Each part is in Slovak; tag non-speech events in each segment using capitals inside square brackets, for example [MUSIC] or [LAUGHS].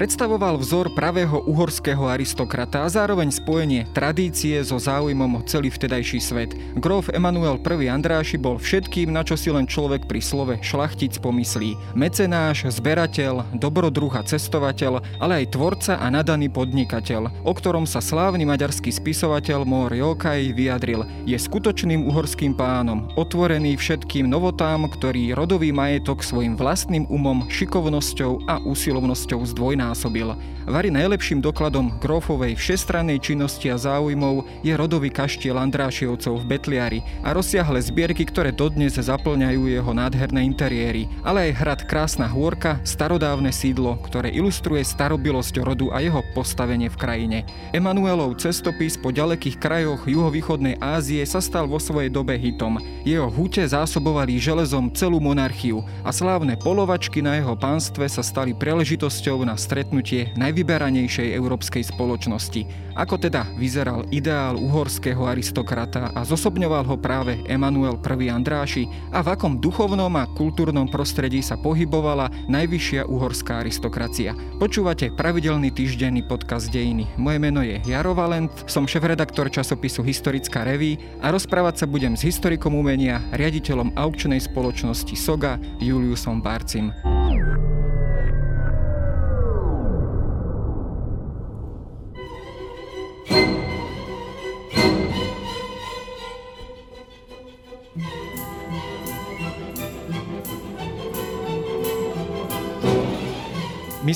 Predstavoval vzor pravého uhorského aristokrata a zároveň spojenie tradície so záujmom o celý vtedajší svet. Grof Emanuel I. Andráši bol všetkým, na čo si len človek pri slove šlachtic pomyslí. Mecenáš, zberateľ, dobrodruh a cestovateľ, ale aj tvorca a nadaný podnikateľ, o ktorom sa slávny maďarský spisovateľ Mór Jokaj vyjadril. Je skutočným uhorským pánom, otvorený všetkým novotám, ktorý rodový majetok svojim vlastným umom, šikovnosťou a usilovnosťou zdvojná znásobil. Vary najlepším dokladom grófovej všestrannej činnosti a záujmov je rodový kaštiel Andrášiovcov v Betliari a rozsiahle zbierky, ktoré dodnes zaplňajú jeho nádherné interiéry, ale aj hrad Krásna hôrka, starodávne sídlo, ktoré ilustruje starobilosť rodu a jeho postavenie v krajine. Emanuelov cestopis po ďalekých krajoch juhovýchodnej Ázie sa stal vo svojej dobe hitom. Jeho hute zásobovali železom celú monarchiu a slávne polovačky na jeho pánstve sa stali príležitosťou na stred stretnutie najvyberanejšej európskej spoločnosti. Ako teda vyzeral ideál uhorského aristokrata a zosobňoval ho práve Emanuel I. Andráši a v akom duchovnom a kultúrnom prostredí sa pohybovala najvyššia uhorská aristokracia. Počúvate pravidelný týždenný podcast Dejiny. Moje meno je Jaro Valent, som šéf-redaktor časopisu Historická reví a rozprávať sa budem s historikom umenia, riaditeľom aukčnej spoločnosti SOGA Juliusom Barcim.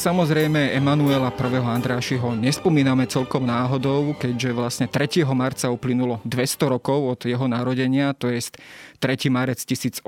Samozrejme Emanuela I. Andrášiho nespomíname celkom náhodou, keďže vlastne 3. marca uplynulo 200 rokov od jeho narodenia, to je 3. marec 1821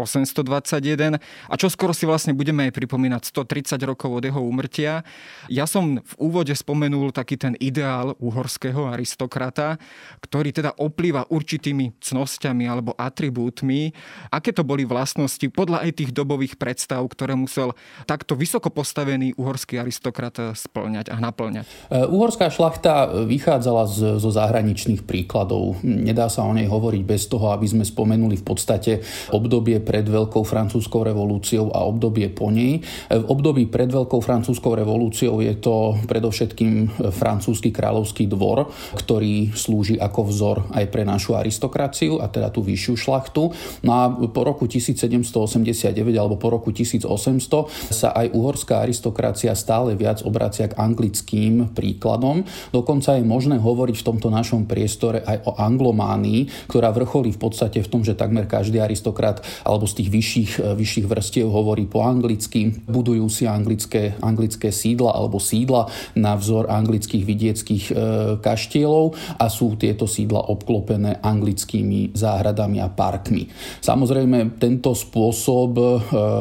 a čo skoro si vlastne budeme aj pripomínať 130 rokov od jeho úmrtia. Ja som v úvode spomenul taký ten ideál uhorského aristokrata, ktorý teda oplýva určitými cnosťami alebo atribútmi. Aké to boli vlastnosti podľa aj tých dobových predstav, ktoré musel takto vysoko postavený uhorský aristokrat splňať a naplňať. E, uhorská šlachta vychádzala z, zo zahraničných príkladov. Nedá sa o nej hovoriť bez toho, aby sme spomenuli v podstate obdobie pred Veľkou francúzskou revolúciou a obdobie po nej. E, v období pred Veľkou francúzskou revolúciou je to predovšetkým francúzsky kráľovský dvor, ktorý slúži ako vzor aj pre našu aristokraciu a teda tú vyššiu šlachtu. No a po roku 1789 alebo po roku 1800 sa aj uhorská aristokracia stále viac obracia k anglickým príkladom. Dokonca je možné hovoriť v tomto našom priestore aj o anglománii, ktorá vrcholí v podstate v tom, že takmer každý aristokrat alebo z tých vyšších, e, vyšších vrstiev hovorí po anglicky, budujú si anglické, anglické sídla alebo sídla na vzor anglických vidieckých e, kaštielov a sú tieto sídla obklopené anglickými záhradami a parkmi. Samozrejme, tento spôsob e,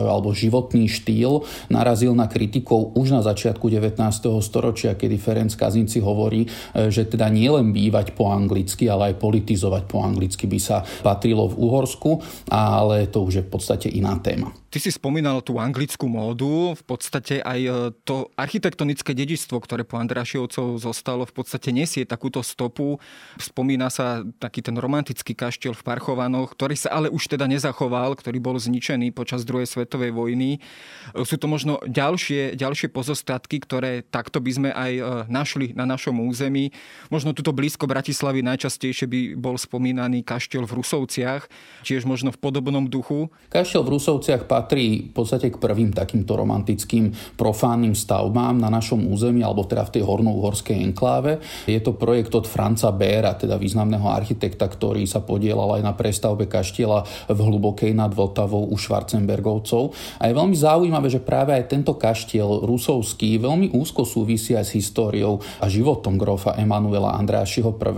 alebo životný štýl narazil na kritikov už na začiatku 19. storočia, kedy Ferenc Kazinci hovorí, e, že teda nielen bývať po anglicky, ale aj politizovať po anglicky by sa patrilo v Uhorsku, ale to už je v podstate iná téma. Ty si spomínal tú anglickú módu, v podstate aj e, to architektonické dedičstvo, ktoré po Andrášiovcov zostalo, v podstate nesie takúto stopu. Spomína sa taký ten romantický kaštiel v Parchovanoch, ktorý sa ale už teda nezachoval, ktorý bol zničený počas druhej svetovej vojny. E, sú to možno ďalšie, ďalšie pozostatky, ktoré takto by sme aj e, našli na našom území. Možno tuto blízko Bratislavy najčastejšie by bol spomínaný kaštiel v Rusovciach, tiež možno v podobnom duchu. Kaštiel v Rusovciach patrí v podstate k prvým takýmto romantickým profánnym stavbám na našom území, alebo teda v tej hornouhorskej enkláve. Je to projekt od Franca Béra, teda významného architekta, ktorý sa podielal aj na prestavbe kaštiela v hlubokej nad Vltavou u Schwarzenbergovcov. A je veľmi zaujímavé, že práve aj tento kaštiel rusovský veľmi úzko súvisí aj s históriou a životom grofa Emanuela Andrášiho I.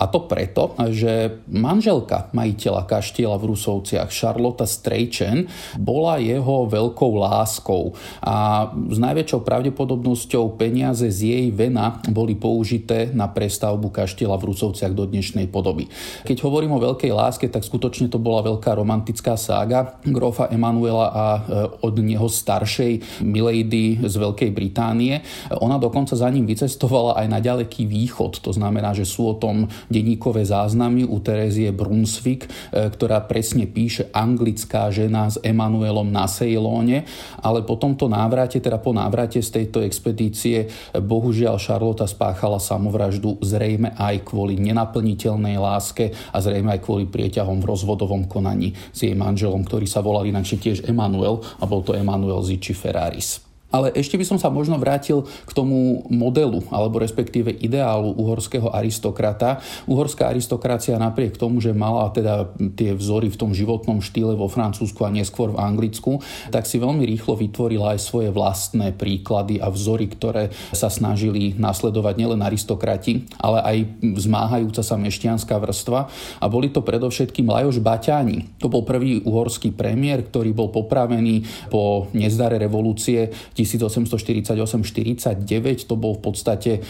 A to preto, že manželka majiteľa kaštiela v Rusovciach, Charlotte Strejčen, bola jeho veľkou láskou a s najväčšou pravdepodobnosťou peniaze z jej vena boli použité na prestavbu kaštieľa v Rusovciach do dnešnej podoby. Keď hovorím o veľkej láske, tak skutočne to bola veľká romantická sága grofa Emanuela a e, od neho staršej Milady z Veľkej Británie. Ona dokonca za ním vycestovala aj na ďaleký východ. To znamená, že sú o tom denníkové záznamy u Terezie Brunswick, e, ktorá presne píše anglická žena z Emanuela Emanuelom na Ceylóne, ale po tomto návrate, teda po návrate z tejto expedície, bohužiaľ Charlotte spáchala samovraždu zrejme aj kvôli nenaplniteľnej láske a zrejme aj kvôli prieťahom v rozvodovom konaní s jej manželom, ktorý sa volal inakšie tiež Emanuel a bol to Emanuel Zici Ferraris. Ale ešte by som sa možno vrátil k tomu modelu, alebo respektíve ideálu uhorského aristokrata. Uhorská aristokracia napriek tomu, že mala teda tie vzory v tom životnom štýle vo Francúzsku a neskôr v Anglicku, tak si veľmi rýchlo vytvorila aj svoje vlastné príklady a vzory, ktoré sa snažili nasledovať nielen aristokrati, ale aj zmáhajúca sa mešťanská vrstva. A boli to predovšetkým Lajoš Baťáni. To bol prvý uhorský premiér, ktorý bol popravený po nezdare revolúcie 1848-49, to bol v podstate e,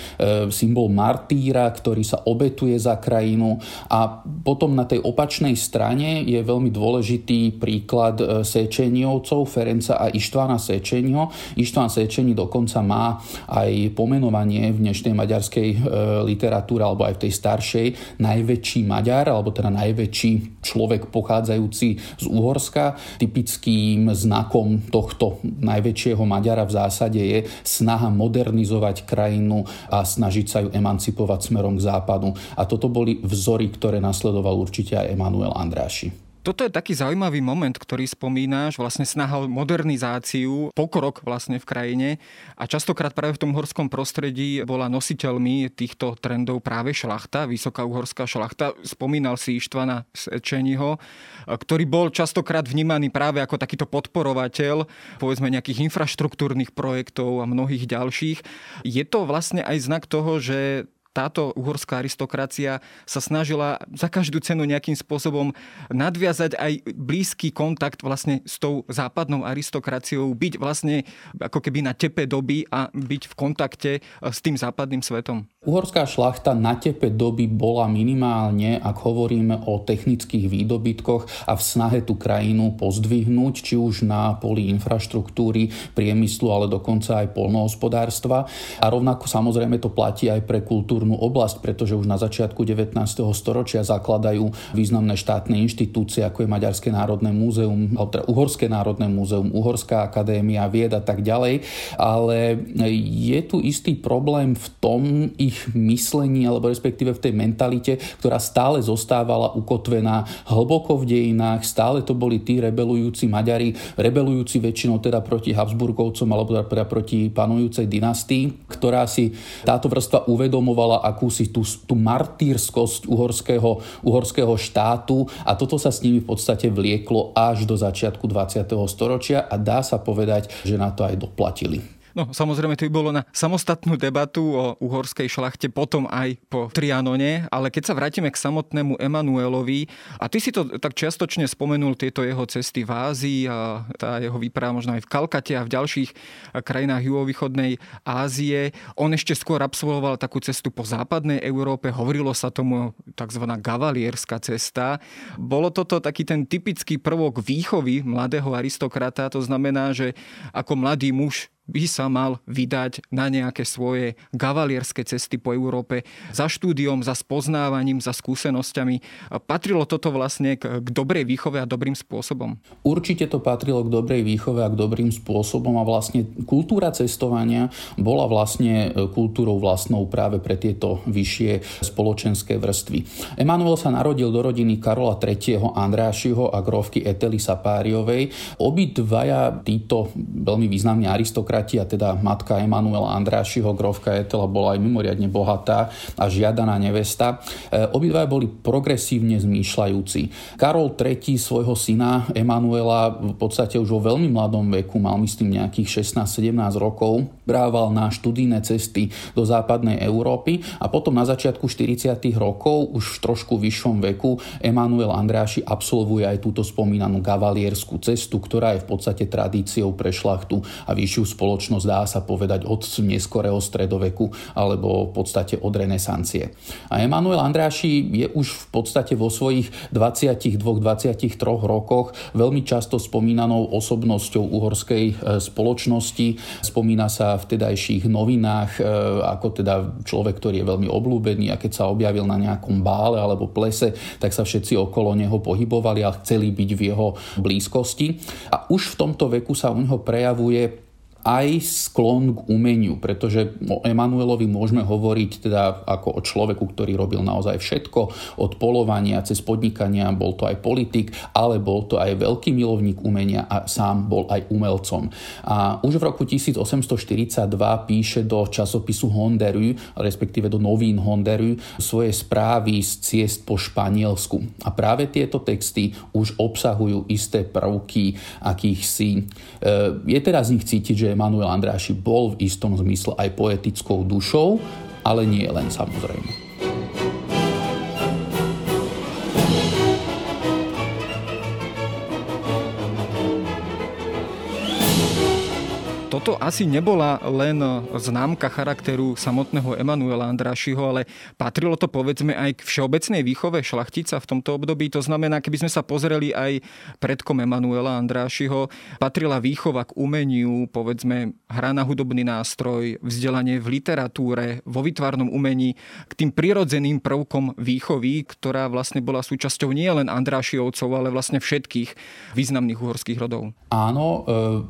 symbol martýra, ktorý sa obetuje za krajinu a potom na tej opačnej strane je veľmi dôležitý príklad e, Sečeniovcov, Ferenca a Ištvana Sečenio. Ištvan Sečeni dokonca má aj pomenovanie v dnešnej maďarskej e, literatúre alebo aj v tej staršej najväčší Maďar, alebo teda najväčší človek pochádzajúci z Uhorska. Typickým znakom tohto najväčšieho Maďara v zásade je snaha modernizovať krajinu a snažiť sa ju emancipovať smerom k západu. A toto boli vzory, ktoré nasledoval určite aj Emanuel Andráši. Toto je taký zaujímavý moment, ktorý spomínaš, vlastne snaha modernizáciu, pokrok vlastne v krajine a častokrát práve v tom horskom prostredí bola nositeľmi týchto trendov práve šlachta, vysoká uhorská šlachta. Spomínal si Ištvana Sečeniho, ktorý bol častokrát vnímaný práve ako takýto podporovateľ povedzme nejakých infraštruktúrnych projektov a mnohých ďalších. Je to vlastne aj znak toho, že táto uhorská aristokracia sa snažila za každú cenu nejakým spôsobom nadviazať aj blízky kontakt vlastne s tou západnou aristokraciou, byť vlastne ako keby na tepe doby a byť v kontakte s tým západným svetom. Uhorská šlachta na tepe doby bola minimálne, ak hovoríme o technických výdobytkoch a v snahe tú krajinu pozdvihnúť, či už na poli infraštruktúry, priemyslu, ale dokonca aj polnohospodárstva. A rovnako samozrejme to platí aj pre kultúrnu oblasť, pretože už na začiatku 19. storočia zakladajú významné štátne inštitúcie, ako je Maďarské národné múzeum, teda Uhorské národné múzeum, Uhorská akadémia vied a tak ďalej. Ale je tu istý problém v tom ich myslení alebo respektíve v tej mentalite, ktorá stále zostávala ukotvená hlboko v dejinách, stále to boli tí rebelujúci Maďari, rebelujúci väčšinou teda proti Habsburgovcom alebo teda proti panujúcej dynastii, ktorá si táto vrstva uvedomovala akúsi tú, tú martýrskosť uhorského, uhorského štátu a toto sa s nimi v podstate vlieklo až do začiatku 20. storočia a dá sa povedať, že na to aj doplatili. No samozrejme to by bolo na samostatnú debatu o uhorskej šlachte potom aj po Trianone, ale keď sa vrátime k samotnému Emanuelovi, a ty si to tak čiastočne spomenul, tieto jeho cesty v Ázii a tá jeho výprava možno aj v Kalkate a v ďalších krajinách juhovýchodnej Ázie. On ešte skôr absolvoval takú cestu po západnej Európe, hovorilo sa tomu tzv. gavalierská cesta. Bolo toto taký ten typický prvok výchovy mladého aristokrata, to znamená, že ako mladý muž by sa mal vydať na nejaké svoje gavalierské cesty po Európe za štúdiom, za spoznávaním, za skúsenosťami. Patrilo toto vlastne k, dobrej výchove a dobrým spôsobom? Určite to patrilo k dobrej výchove a k dobrým spôsobom a vlastne kultúra cestovania bola vlastne e, kultúrou vlastnou práve pre tieto vyššie spoločenské vrstvy. Emanuel sa narodil do rodiny Karola III. Andrášiho a grovky Etely Sapáriovej. Obidvaja títo veľmi významní aristokrati aristokrati a teda matka Emanuela Andrášiho, grovka Etela, bola aj mimoriadne bohatá a žiadaná nevesta. E, obidva boli progresívne zmýšľajúci. Karol III svojho syna Emanuela v podstate už vo veľmi mladom veku, mal myslím nejakých 16-17 rokov, brával na študijné cesty do západnej Európy a potom na začiatku 40. rokov, už v trošku vyššom veku, Emanuel Andráši absolvuje aj túto spomínanú gavalierskú cestu, ktorá je v podstate tradíciou pre šlachtu a vyššiu spoločnosť, dá sa povedať, od neskorého stredoveku alebo v podstate od renesancie. A Emanuel Andráši je už v podstate vo svojich 22-23 rokoch veľmi často spomínanou osobnosťou uhorskej e, spoločnosti. Spomína sa v tedajších novinách e, ako teda človek, ktorý je veľmi oblúbený a keď sa objavil na nejakom bále alebo plese, tak sa všetci okolo neho pohybovali a chceli byť v jeho blízkosti. A už v tomto veku sa u neho prejavuje aj sklon k umeniu, pretože o Emanuelovi môžeme hovoriť teda ako o človeku, ktorý robil naozaj všetko, od polovania cez podnikania, bol to aj politik, ale bol to aj veľký milovník umenia a sám bol aj umelcom. A už v roku 1842 píše do časopisu Honderu, respektíve do novín Honderu, svoje správy z ciest po Španielsku. A práve tieto texty už obsahujú isté prvky akýchsi. E, je teda z nich cítiť, že Manuel Andráši bol v istom zmysle aj poetickou dušou, ale nie len samozrejme. Toto asi nebola len známka charakteru samotného Emanuela Andrášiho, ale patrilo to povedzme aj k všeobecnej výchove šlachtica v tomto období. To znamená, keby sme sa pozreli aj predkom Emanuela Andrášiho, patrila výchova k umeniu, povedzme hra na hudobný nástroj, vzdelanie v literatúre, vo vytvarnom umení, k tým prirodzeným prvkom výchovy, ktorá vlastne bola súčasťou nie len Andrášiovcov, ale vlastne všetkých významných uhorských rodov. Áno, e,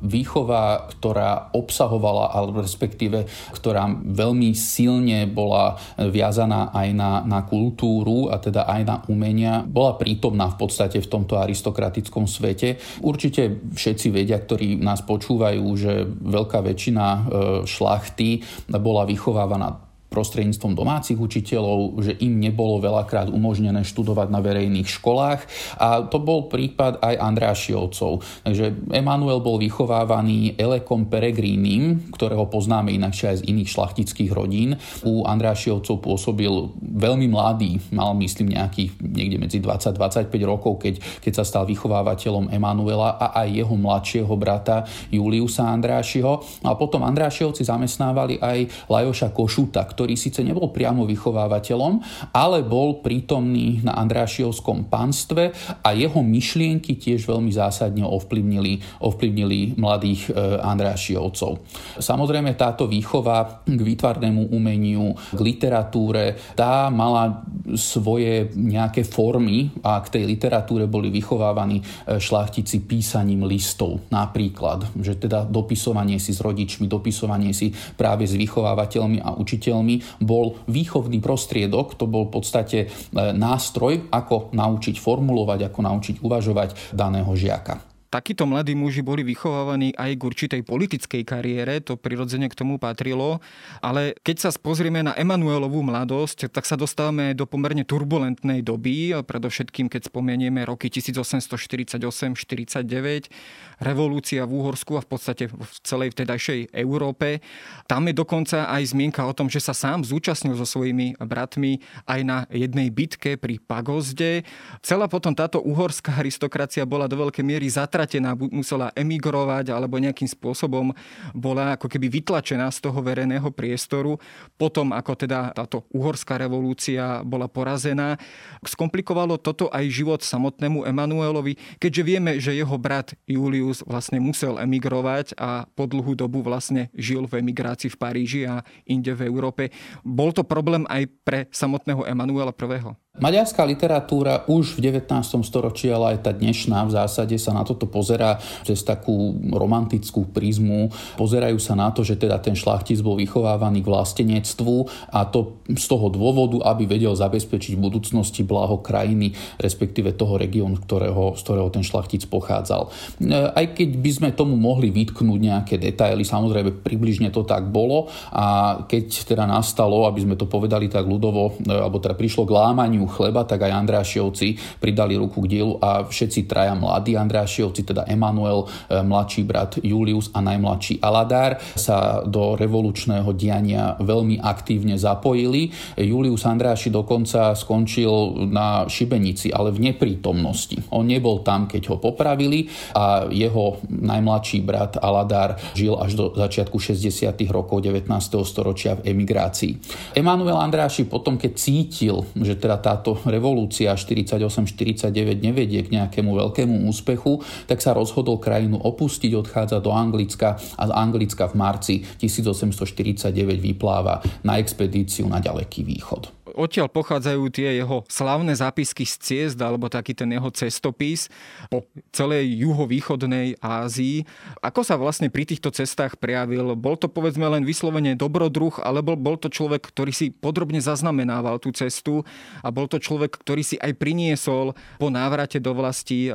výchova, ktorá obsahovala, alebo respektíve, ktorá veľmi silne bola viazaná aj na, na kultúru a teda aj na umenia, bola prítomná v podstate v tomto aristokratickom svete. Určite všetci vedia, ktorí nás počúvajú, že veľká väčšina e, šlachty bola vychovávaná prostredníctvom domácich učiteľov, že im nebolo veľakrát umožnené študovať na verejných školách a to bol prípad aj Andrášiovcov. Takže Emanuel bol vychovávaný Elekom Peregrínim, ktorého poznáme inakšie aj z iných šlachtických rodín. U Andrášiovcov pôsobil veľmi mladý, mal myslím nejakých niekde medzi 20-25 rokov, keď, keď sa stal vychovávateľom Emanuela a aj jeho mladšieho brata Juliusa Andrášiho. A potom Andrášiovci zamestnávali aj Lajoša Košuta, ktorý ktorý síce nebol priamo vychovávateľom, ale bol prítomný na Andrášiovskom panstve a jeho myšlienky tiež veľmi zásadne ovplyvnili, ovplyvnili mladých e, Andrášiovcov. Samozrejme táto výchova k výtvarnému umeniu, k literatúre, tá mala svoje nejaké formy a k tej literatúre boli vychovávaní e, šlachtici písaním listov. Napríklad, že teda dopisovanie si s rodičmi, dopisovanie si práve s vychovávateľmi a učiteľmi bol výchovný prostriedok, to bol v podstate e, nástroj, ako naučiť formulovať, ako naučiť uvažovať daného žiaka takíto mladí muži boli vychovávaní aj k určitej politickej kariére, to prirodzene k tomu patrilo, ale keď sa pozrieme na Emanuelovú mladosť, tak sa dostávame do pomerne turbulentnej doby, predovšetkým keď spomenieme roky 1848-49, revolúcia v Úhorsku a v podstate v celej vtedajšej Európe. Tam je dokonca aj zmienka o tom, že sa sám zúčastnil so svojimi bratmi aj na jednej bitke pri Pagozde. Celá potom táto uhorská aristokracia bola do veľkej miery zatratená zatratená, musela emigrovať alebo nejakým spôsobom bola ako keby vytlačená z toho verejného priestoru. Potom, ako teda táto uhorská revolúcia bola porazená, skomplikovalo toto aj život samotnému Emanuelovi, keďže vieme, že jeho brat Julius vlastne musel emigrovať a po dlhú dobu vlastne žil v emigrácii v Paríži a inde v Európe. Bol to problém aj pre samotného Emanuela I. Maďarská literatúra už v 19. storočí, ale aj tá dnešná v zásade sa na toto pozerá cez takú romantickú prízmu. Pozerajú sa na to, že teda ten šlachtic bol vychovávaný k vlastenectvu a to z toho dôvodu, aby vedel zabezpečiť v budúcnosti blaho krajiny, respektíve toho regiónu, ktorého, z ktorého ten šlachtic pochádzal. E, aj keď by sme tomu mohli vytknúť nejaké detaily, samozrejme približne to tak bolo a keď teda nastalo, aby sme to povedali tak ľudovo, e, alebo teda prišlo k lámaniu pestovaniu chleba, tak aj Andrášiovci pridali ruku k dielu a všetci traja mladí Andrášiovci, teda Emanuel, e, mladší brat Julius a najmladší Aladár, sa do revolučného diania veľmi aktívne zapojili. Julius Andráši dokonca skončil na šibenici, ale v neprítomnosti. On nebol tam, keď ho popravili a jeho najmladší brat Aladár žil až do začiatku 60. rokov 19. storočia v emigrácii. Emanuel Andráši potom, keď cítil, že teda táto revolúcia 48-49 nevedie k nejakému veľkému úspechu, tak sa rozhodol krajinu opustiť, odchádza do Anglicka a z Anglicka v marci 1849 vypláva na expedíciu na ďaleký východ odtiaľ pochádzajú tie jeho slavné zápisky z ciest alebo taký ten jeho cestopis po celej juhovýchodnej Ázii. Ako sa vlastne pri týchto cestách prejavil? Bol to povedzme len vyslovene dobrodruh, alebo bol to človek, ktorý si podrobne zaznamenával tú cestu a bol to človek, ktorý si aj priniesol po návrate do vlasti e,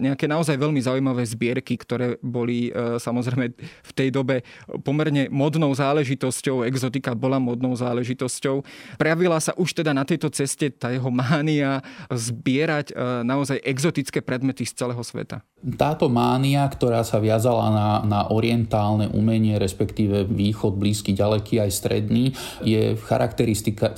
nejaké naozaj veľmi zaujímavé zbierky, ktoré boli e, samozrejme v tej dobe pomerne modnou záležitosťou, exotika bola modnou záležitosťou. Prejavila sa už teda na tejto ceste tá jeho mánia zbierať e, naozaj exotické predmety z celého sveta? Táto mánia, ktorá sa viazala na, na orientálne umenie, respektíve východ, blízky, ďaleký aj stredný, je charakteristika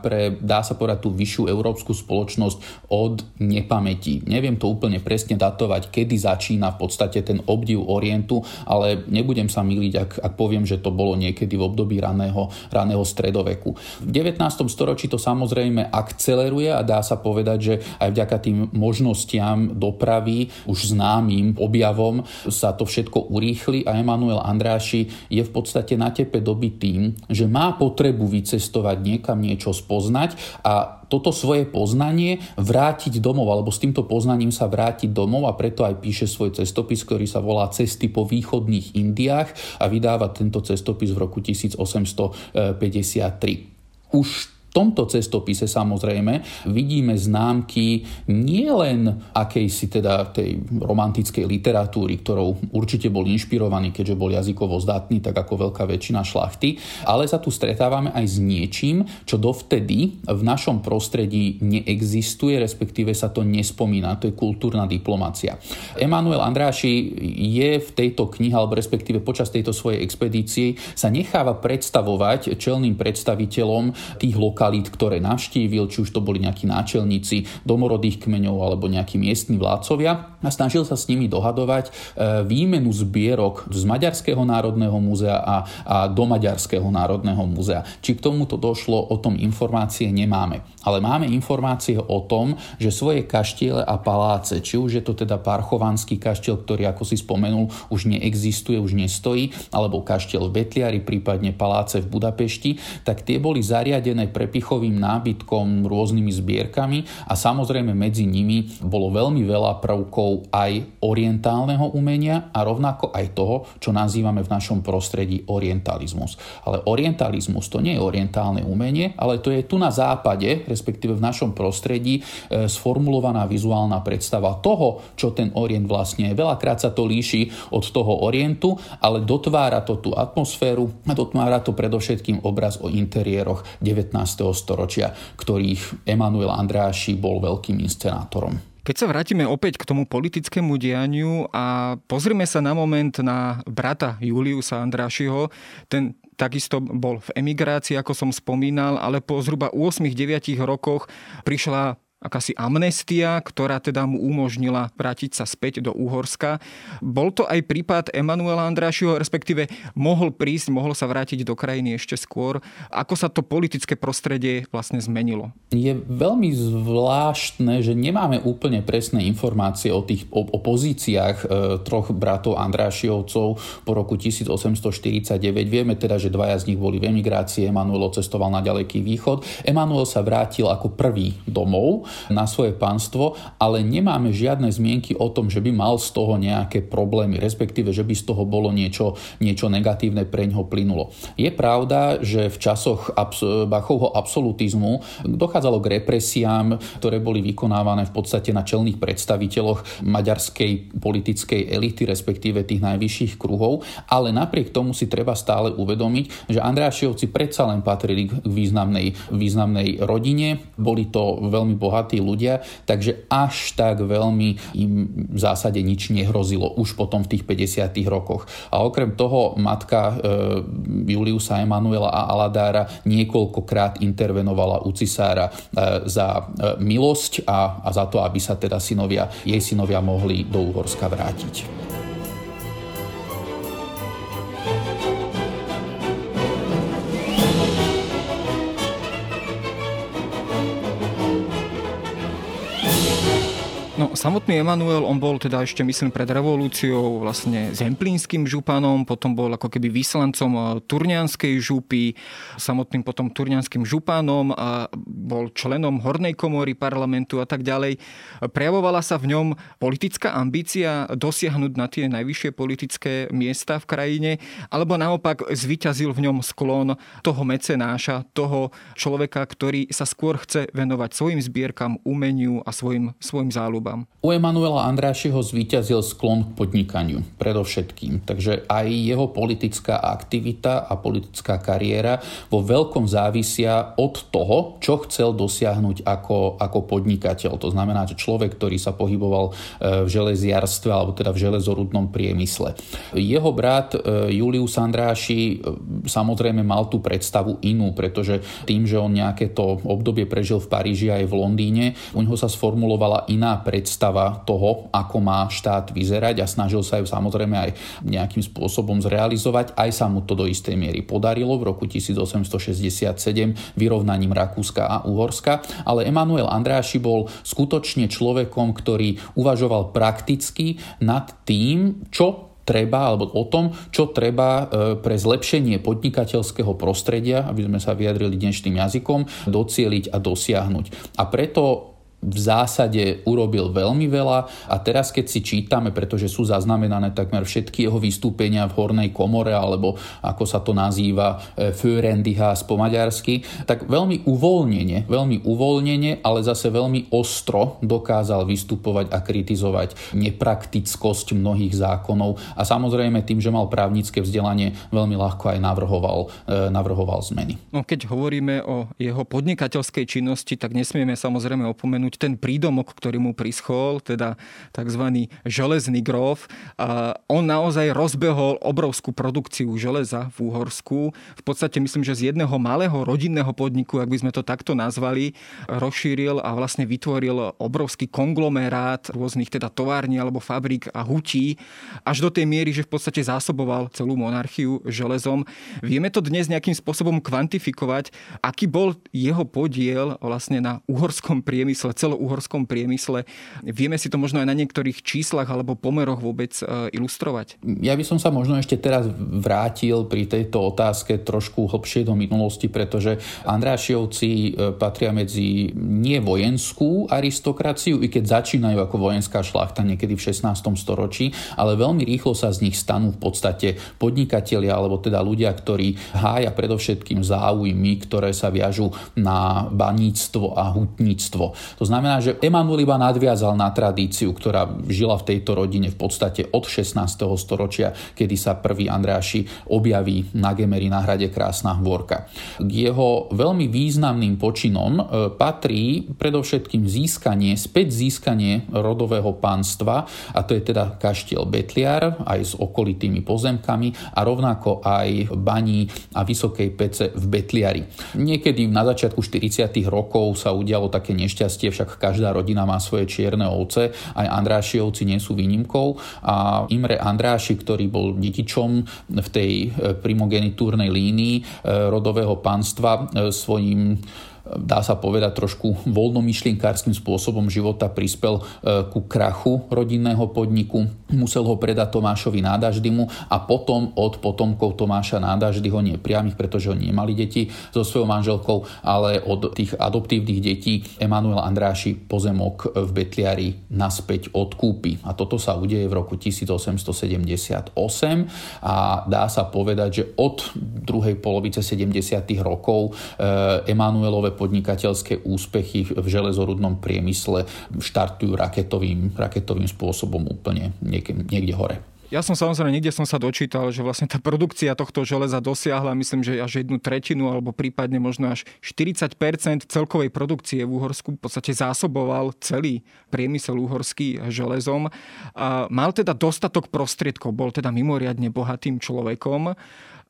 pre, dá sa povedať, tú vyššiu európsku spoločnosť od nepamäti. Neviem to úplne presne datovať, kedy začína v podstate ten obdiv orientu, ale nebudem sa miliť, ak, ak poviem, že to bolo niekedy v období raného, raného stredoveku. V 19. storočí či to samozrejme akceleruje a dá sa povedať, že aj vďaka tým možnostiam dopravy, už známym objavom sa to všetko urýchli a Emanuel Andráši je v podstate na tepe doby tým, že má potrebu vycestovať niekam niečo spoznať a toto svoje poznanie vrátiť domov, alebo s týmto poznaním sa vrátiť domov a preto aj píše svoj cestopis, ktorý sa volá Cesty po východných Indiách a vydáva tento cestopis v roku 1853. Už tomto cestopise samozrejme vidíme známky nielen akejsi teda tej romantickej literatúry, ktorou určite bol inšpirovaný, keďže bol jazykovo zdatný, tak ako veľká väčšina šlachty, ale sa tu stretávame aj s niečím, čo dovtedy v našom prostredí neexistuje, respektíve sa to nespomína. To je kultúrna diplomácia. Emanuel Andráši je v tejto knihe, alebo respektíve počas tejto svojej expedície sa necháva predstavovať čelným predstaviteľom tých lokálnych lokalít, ktoré navštívil, či už to boli nejakí náčelníci domorodých kmeňov alebo nejakí miestni vládcovia a snažil sa s nimi dohadovať e, výmenu zbierok z Maďarského národného múzea a, a do Maďarského národného múzea. Či k tomuto došlo, o tom informácie nemáme. Ale máme informácie o tom, že svoje kaštiele a paláce, či už je to teda Parchovanský kaštiel, ktorý, ako si spomenul, už neexistuje, už nestojí, alebo kaštiel v Betliari, prípadne paláce v Budapešti, tak tie boli zariadené pre pichovým nábytkom, rôznymi zbierkami a samozrejme medzi nimi bolo veľmi veľa prvkov aj orientálneho umenia a rovnako aj toho, čo nazývame v našom prostredí orientalizmus. Ale orientalizmus to nie je orientálne umenie, ale to je tu na západe, respektíve v našom prostredí e, sformulovaná vizuálna predstava toho, čo ten orient vlastne je. Veľakrát sa to líši od toho orientu, ale dotvára to tú atmosféru a dotvára to predovšetkým obraz o interiéroch 19 storočia, ktorých Emanuel Andráši bol veľkým inscenátorom. Keď sa vrátime opäť k tomu politickému dianiu a pozrime sa na moment na brata Juliusa Andrášiho, ten takisto bol v emigrácii, ako som spomínal, ale po zhruba 8-9 rokoch prišla akási amnestia, ktorá teda mu umožnila vrátiť sa späť do Úhorska. Bol to aj prípad Emanuela Andrášiho, respektíve mohol prísť, mohol sa vrátiť do krajiny ešte skôr. Ako sa to politické prostredie vlastne zmenilo? Je veľmi zvláštne, že nemáme úplne presné informácie o tých o, o pozíciách e, troch bratov Andrášiovcov po roku 1849. Vieme teda, že dvaja z nich boli v emigrácii, Emanuel cestoval na ďaleký východ. Emanuel sa vrátil ako prvý domov na svoje pánstvo, ale nemáme žiadne zmienky o tom, že by mal z toho nejaké problémy, respektíve, že by z toho bolo niečo, niečo negatívne pre ňoho plynulo. Je pravda, že v časoch Bachovho absolutizmu dochádzalo k represiám, ktoré boli vykonávané v podstate na čelných predstaviteľoch maďarskej politickej elity, respektíve tých najvyšších kruhov, ale napriek tomu si treba stále uvedomiť, že Andrášiovci predsa len patrili k významnej, významnej rodine, boli to veľmi bohatí ľudia, takže až tak veľmi im v zásade nič nehrozilo už potom v tých 50. rokoch. A okrem toho matka e, Juliusa Emanuela a Aladára niekoľkokrát intervenovala u cisára e, za e, milosť a, a za to, aby sa teda synovia, jej synovia mohli do Uhorska vrátiť. Samotný Emanuel, on bol teda ešte, myslím, pred revolúciou vlastne zemplínskym županom, potom bol ako keby vyslancom eh, turnianskej župy, samotným potom turnianským županom a bol členom hornej komory parlamentu a tak ďalej. Prejavovala sa v ňom politická ambícia dosiahnuť na tie najvyššie politické miesta v krajine, alebo naopak zvyťazil v ňom sklon toho mecenáša, toho človeka, ktorý sa skôr chce venovať svojim zbierkam, umeniu a svojim, svojim záľubám. U Emanuela Andrášiho zvíťazil sklon k podnikaniu, predovšetkým. Takže aj jeho politická aktivita a politická kariéra vo veľkom závisia od toho, čo chcel dosiahnuť ako, ako podnikateľ. To znamená, že človek, ktorý sa pohyboval e, v železiarstve alebo teda v železorudnom priemysle. Jeho brat e, Julius Andráši e, samozrejme mal tú predstavu inú, pretože tým, že on nejaké to obdobie prežil v Paríži aj v Londýne, u neho sa sformulovala iná predstava predstava toho, ako má štát vyzerať a snažil sa ju samozrejme aj nejakým spôsobom zrealizovať. Aj sa mu to do istej miery podarilo v roku 1867 vyrovnaním Rakúska a Uhorska, ale Emanuel Andráši bol skutočne človekom, ktorý uvažoval prakticky nad tým, čo treba, alebo o tom, čo treba e, pre zlepšenie podnikateľského prostredia, aby sme sa vyjadrili dnešným jazykom, docieliť a dosiahnuť. A preto v zásade urobil veľmi veľa a teraz keď si čítame, pretože sú zaznamenané takmer všetky jeho vystúpenia v hornej komore alebo ako sa to nazýva e, Förendihaas po maďarsky, tak veľmi uvoľnenie, veľmi uvoľnenie, ale zase veľmi ostro dokázal vystupovať a kritizovať nepraktickosť mnohých zákonov a samozrejme tým, že mal právnické vzdelanie, veľmi ľahko aj navrhoval, e, navrhoval zmeny. No, keď hovoríme o jeho podnikateľskej činnosti, tak nesmieme samozrejme opomenúť spomenúť ten prídomok, ktorý mu prischol, teda tzv. železný grof. On naozaj rozbehol obrovskú produkciu železa v Úhorsku. V podstate myslím, že z jedného malého rodinného podniku, ak by sme to takto nazvali, rozšíril a vlastne vytvoril obrovský konglomerát rôznych teda tovární alebo fabrik a hutí, až do tej miery, že v podstate zásoboval celú monarchiu železom. Vieme to dnes nejakým spôsobom kvantifikovať, aký bol jeho podiel vlastne na uhorskom priemysle, celouhorskom priemysle. Vieme si to možno aj na niektorých číslach alebo pomeroch vôbec e, ilustrovať? Ja by som sa možno ešte teraz vrátil pri tejto otázke trošku hlbšie do minulosti, pretože Andrášiovci e, patria medzi nie vojenskú aristokraciu, i keď začínajú ako vojenská šlachta niekedy v 16. storočí, ale veľmi rýchlo sa z nich stanú v podstate podnikatelia, alebo teda ľudia, ktorí hája predovšetkým záujmy, ktoré sa viažú na baníctvo a hutníctvo. To znamená, že Emanuel iba nadviazal na tradíciu, ktorá žila v tejto rodine v podstate od 16. storočia, kedy sa prvý Andráši objaví na Gemery na hrade Krásna Hvorka. K jeho veľmi významným počinom e, patrí predovšetkým získanie, späť získanie rodového pánstva, a to je teda kaštiel Betliar aj s okolitými pozemkami a rovnako aj baní a vysokej pece v Betliari. Niekedy na začiatku 40. rokov sa udialo také nešťastie, však však každá rodina má svoje čierne ovce, aj Andrášiovci nie sú výnimkou a Imre Andráši, ktorý bol detičom v tej e, primogenitúrnej línii e, rodového panstva e, svojim dá sa povedať, trošku voľnomyšlienkárským spôsobom života prispel ku krachu rodinného podniku. Musel ho predať Tomášovi Nádaždymu a potom od potomkov Tomáša Nádaždyho, nie priamých, pretože oni nemali deti so svojou manželkou, ale od tých adoptívnych detí Emanuel Andráši pozemok v Betliari naspäť odkúpi. A toto sa udeje v roku 1878 a dá sa povedať, že od druhej polovice 70. rokov eh, Emanuelové podnikateľské úspechy v železorudnom priemysle štartujú raketovým, raketovým spôsobom úplne niekde, niekde hore. Ja som samozrejme, niekde som sa dočítal, že vlastne tá produkcia tohto železa dosiahla, myslím, že až jednu tretinu, alebo prípadne možno až 40% celkovej produkcie v Uhorsku. V podstate zásoboval celý priemysel uhorský železom. A mal teda dostatok prostriedkov, bol teda mimoriadne bohatým človekom.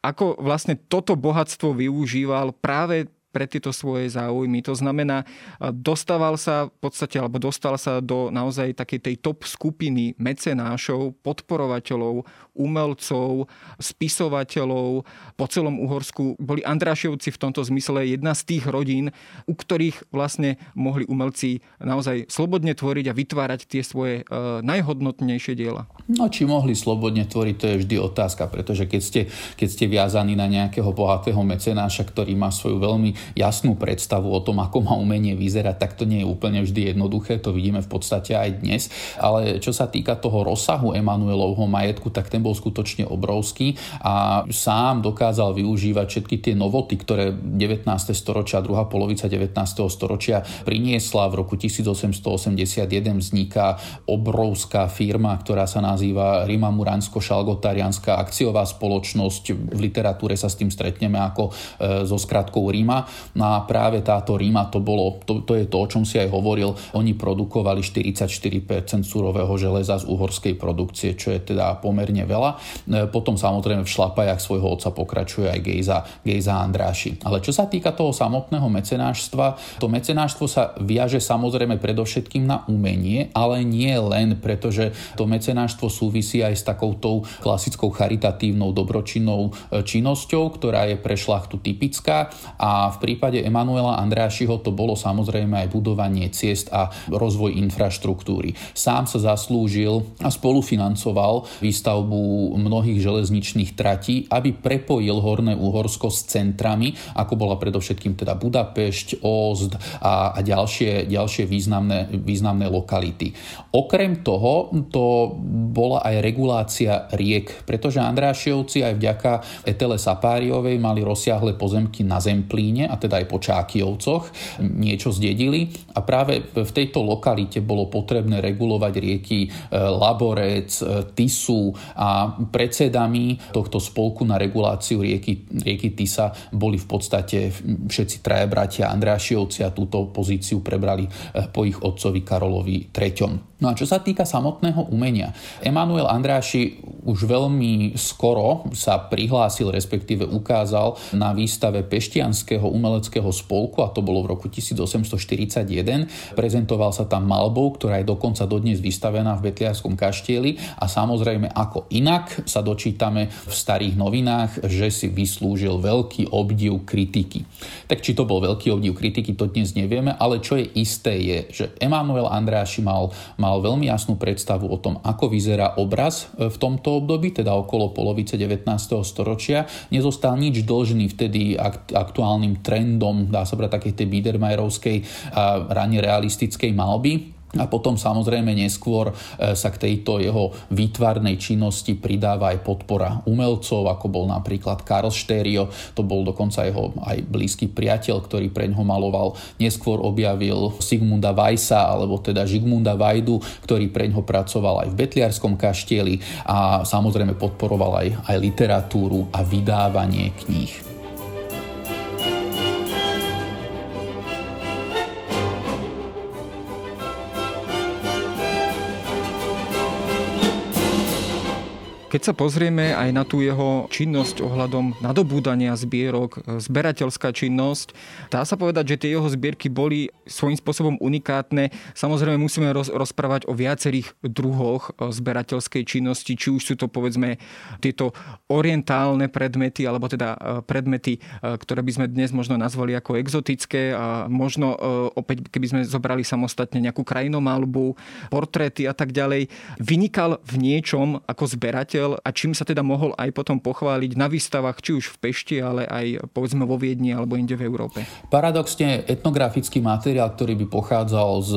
Ako vlastne toto bohatstvo využíval práve pre tieto svoje záujmy. To znamená, dostával sa v podstate, alebo dostal sa do naozaj takej tej top skupiny mecenášov, podporovateľov, umelcov, spisovateľov po celom Uhorsku. Boli Andrášovci v tomto zmysle jedna z tých rodín, u ktorých vlastne mohli umelci naozaj slobodne tvoriť a vytvárať tie svoje e, najhodnotnejšie diela. No, či mohli slobodne tvoriť, to je vždy otázka, pretože keď ste, keď ste viazaní na nejakého bohatého mecenáša, ktorý má svoju veľmi jasnú predstavu o tom, ako má umenie vyzerať, tak to nie je úplne vždy jednoduché, to vidíme v podstate aj dnes. Ale čo sa týka toho rozsahu Emanuelovho majetku, tak ten bol skutočne obrovský a sám dokázal využívať všetky tie novoty, ktoré 19. storočia, druhá polovica 19. storočia priniesla. V roku 1881 vzniká obrovská firma, ktorá sa nazýva Rima Muransko-Šalgotarianská akciová spoločnosť. V literatúre sa s tým stretneme ako e, so skratkou Rima. No a práve táto Ríma, to, bolo, to, to je to, o čom si aj hovoril, oni produkovali 44% surového železa z uhorskej produkcie, čo je teda pomerne veľa. E, potom samozrejme v šlapajach svojho otca pokračuje aj Gejza, Gejza Andráši. Ale čo sa týka toho samotného mecenáštva, to mecenáštvo sa viaže samozrejme predovšetkým na umenie, ale nie len, pretože to mecenáštvo súvisí aj s takoutou klasickou charitatívnou dobročinnou e, činnosťou, ktorá je pre šlachtu typická a v prípade Emanuela Andrášiho to bolo samozrejme aj budovanie ciest a rozvoj infraštruktúry. Sám sa zaslúžil a spolufinancoval výstavbu mnohých železničných tratí, aby prepojil Horné Uhorsko s centrami, ako bola predovšetkým teda Budapešť, Ózd a, a ďalšie, ďalšie významné, významné lokality. Okrem toho to bola aj regulácia riek, pretože Andrášiovci aj vďaka Etele Sapáriovej mali rozsiahle pozemky na Zemplíne a teda aj po Čákiovcoch niečo zdedili a práve v tejto lokalite bolo potrebné regulovať rieky e, Laborec, e, Tisu a predsedami tohto spolku na reguláciu rieky, rieky Tisa boli v podstate všetci traja bratia Andrášiovci a túto pozíciu prebrali e, po ich otcovi Karolovi III. No a čo sa týka samotného umenia, Emanuel Andráši už veľmi skoro sa prihlásil, respektíve ukázal na výstave Peštianského umeleckého spolku, a to bolo v roku 1841. Prezentoval sa tam malbou, ktorá je dokonca dodnes vystavená v Betliarskom kaštieli a samozrejme ako inak sa dočítame v starých novinách, že si vyslúžil veľký obdiv kritiky. Tak či to bol veľký obdiv kritiky, to dnes nevieme, ale čo je isté je, že Emanuel Andráši mal, mal veľmi jasnú predstavu o tom, ako vyzerá obraz e, v tomto období, teda okolo polovice 19. storočia. Nezostal nič dlžný vtedy aktuálnym trendom, dá sa brať takej tej Biedermajerovskej a ranne realistickej malby a potom samozrejme neskôr e, sa k tejto jeho výtvarnej činnosti pridáva aj podpora umelcov, ako bol napríklad Karl Štério, to bol dokonca jeho aj blízky priateľ, ktorý pre ňo maloval. Neskôr objavil Sigmunda Weissa, alebo teda Žigmunda Vajdu, ktorý pre ňo pracoval aj v Betliarskom kaštieli a samozrejme podporoval aj, aj literatúru a vydávanie kníh. Keď sa pozrieme aj na tú jeho činnosť ohľadom nadobúdania zbierok, zberateľská činnosť, dá sa povedať, že tie jeho zbierky boli svojím spôsobom unikátne. Samozrejme musíme roz, rozprávať o viacerých druhoch e, zberateľskej činnosti, či už sú to povedzme tieto orientálne predmety, alebo teda e, predmety, e, ktoré by sme dnes možno nazvali ako exotické a možno opäť, keby sme zobrali samostatne nejakú krajinomalbu, portréty a tak ďalej, vynikal v niečom ako zberateľ prišiel a čím sa teda mohol aj potom pochváliť na výstavách, či už v Pešti, ale aj povedzme vo Viedni alebo inde v Európe. Paradoxne etnografický materiál, ktorý by pochádzal z,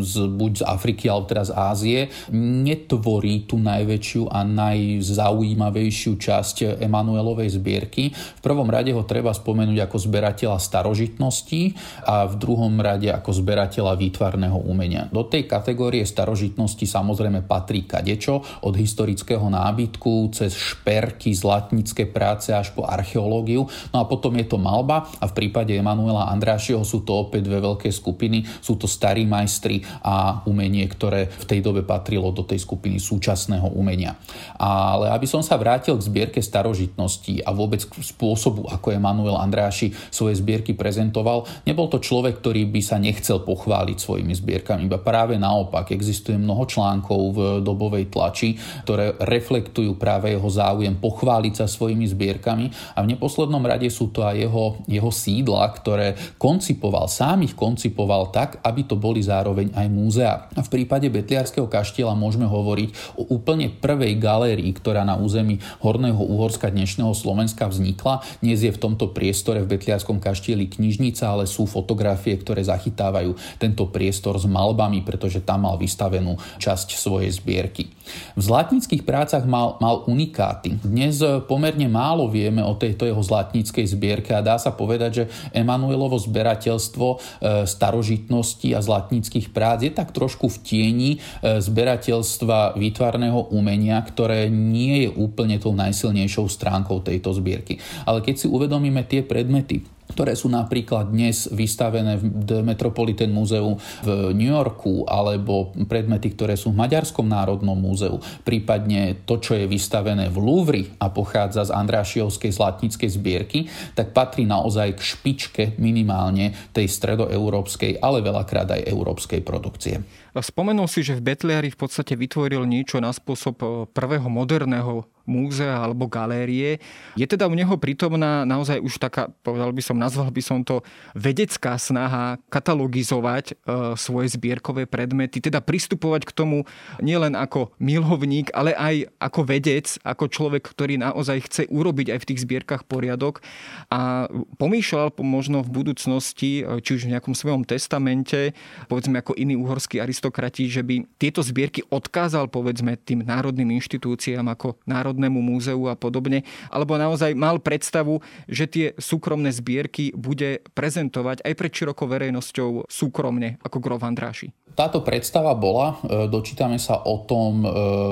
z, buď z Afriky alebo teraz z Ázie, netvorí tú najväčšiu a najzaujímavejšiu časť Emanuelovej zbierky. V prvom rade ho treba spomenúť ako zberateľa starožitností a v druhom rade ako zberateľa výtvarného umenia. Do tej kategórie starožitnosti samozrejme patrí kadečo od historického národa nábytku, cez šperky, zlatnícke práce až po archeológiu. No a potom je to malba a v prípade Emanuela Andrášiho sú to opäť dve veľké skupiny. Sú to starí majstri a umenie, ktoré v tej dobe patrilo do tej skupiny súčasného umenia. Ale aby som sa vrátil k zbierke starožitností a vôbec k spôsobu, ako Emanuel Andráši svoje zbierky prezentoval, nebol to človek, ktorý by sa nechcel pochváliť svojimi zbierkami. Iba práve naopak, existuje mnoho článkov v dobovej tlači, ktoré reflektujú reflektujú práve jeho záujem pochváliť sa svojimi zbierkami a v neposlednom rade sú to aj jeho, jeho sídla, ktoré koncipoval, sám ich koncipoval tak, aby to boli zároveň aj múzea. A v prípade Betliarského kaštieľa môžeme hovoriť o úplne prvej galérii, ktorá na území Horného Uhorska dnešného Slovenska vznikla. Dnes je v tomto priestore v Betliarskom kaštieli knižnica, ale sú fotografie, ktoré zachytávajú tento priestor s malbami, pretože tam mal vystavenú časť svojej zbierky. V zlatnických prácach mal, mal unikáty. Dnes eh, pomerne málo vieme o tejto jeho zlatníckej zbierke a dá sa povedať, že Emanuelovo zberateľstvo eh, starožitnosti a zlatníckých prác je tak trošku v tieni eh, zberateľstva výtvarného umenia, ktoré nie je úplne tou najsilnejšou stránkou tejto zbierky. Ale keď si uvedomíme tie predmety, ktoré sú napríklad dnes vystavené v Metropolitan múzeu v New Yorku alebo predmety, ktoré sú v Maďarskom národnom múzeu, prípadne to, čo je vystavené v Louvre a pochádza z Andrášiovskej zlatníckej zbierky, tak patrí naozaj k špičke minimálne tej stredoeurópskej, ale veľakrát aj európskej produkcie. Spomenul si, že v Betliari v podstate vytvoril niečo na spôsob prvého moderného múzea alebo galérie. Je teda u neho prítomná naozaj už taká, povedal by som, nazval by som to vedecká snaha katalogizovať e, svoje zbierkové predmety, teda pristupovať k tomu nielen ako milovník, ale aj ako vedec, ako človek, ktorý naozaj chce urobiť aj v tých zbierkach poriadok a pomýšľal možno v budúcnosti, e, či už v nejakom svojom testamente, povedzme ako iní uhorskí aristokrati, že by tieto zbierky odkázal povedzme tým národným inštitúciám ako národ Národnému múzeu a podobne, alebo naozaj mal predstavu, že tie súkromné zbierky bude prezentovať aj pred širokou verejnosťou súkromne, ako Grof Andráši. Táto predstava bola, e, dočítame sa o tom e,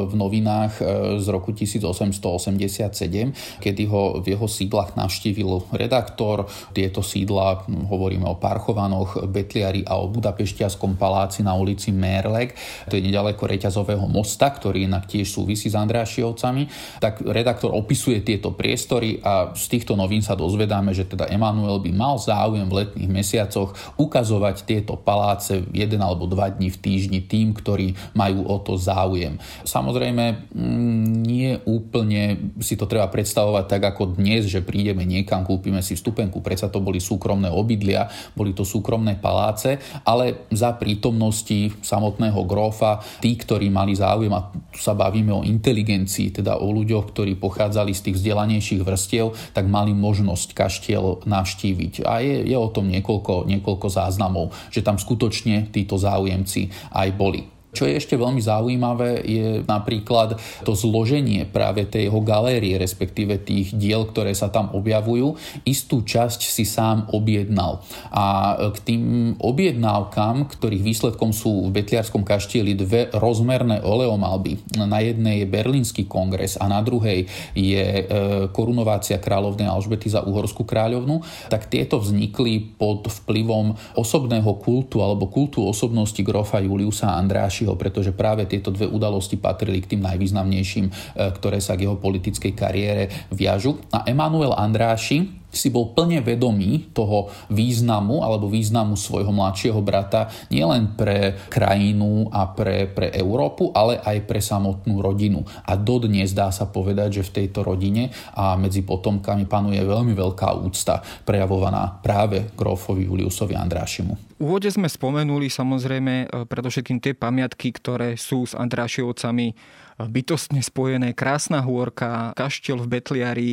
v novinách e, z roku 1887, kedy ho v jeho sídlach navštívil redaktor. Tieto sídla, hovoríme o Parchovanoch, Betliari a o Budapeštiaskom paláci na ulici Merlek, to je nedaleko Reťazového mosta, ktorý inak tiež súvisí s Andrášiovcami. Tak redaktor opisuje tieto priestory a z týchto novín sa dozvedáme, že teda Emanuel by mal záujem v letných mesiacoch ukazovať tieto paláce jeden alebo dva dní v týždni tým, ktorí majú o to záujem. Samozrejme, mm, nie úplne si to treba predstavovať tak ako dnes, že prídeme niekam, kúpime si vstupenku, predsa to boli súkromné obydlia, boli to súkromné paláce, ale za prítomnosti samotného grofa, tí, ktorí mali záujem, a tu sa bavíme o inteligencii, teda o ľuďoch, ktorí pochádzali z tých vzdelanejších vrstiev, tak mali možnosť kaštiel navštíviť. A je, je o tom niekoľko, niekoľko záznamov, že tam skutočne títo záujem záujemci aj boli. Čo je ešte veľmi zaujímavé, je napríklad to zloženie práve tej jeho galérie, respektíve tých diel, ktoré sa tam objavujú. Istú časť si sám objednal. A k tým objednávkam, ktorých výsledkom sú v Betliarskom kaštieli dve rozmerné oleomalby. Na jednej je Berlínsky kongres a na druhej je e, korunovácia kráľovnej Alžbety za uhorskú kráľovnu, tak tieto vznikli pod vplyvom osobného kultu alebo kultu osobnosti grofa Juliusa Andráši Andrášiho, pretože práve tieto dve udalosti patrili k tým najvýznamnejším, ktoré sa k jeho politickej kariére viažu. A Emanuel Andráši si bol plne vedomý toho významu alebo významu svojho mladšieho brata nielen pre krajinu a pre, pre Európu, ale aj pre samotnú rodinu. A dodnes dá sa povedať, že v tejto rodine a medzi potomkami panuje veľmi veľká úcta prejavovaná práve grófovi Juliusovi Andrášimu. V úvode sme spomenuli samozrejme e, predovšetkým tie pamiatky, ktoré sú s Andrášiovcami bytostne spojené. Krásna hôrka, kaštiel v Betliari,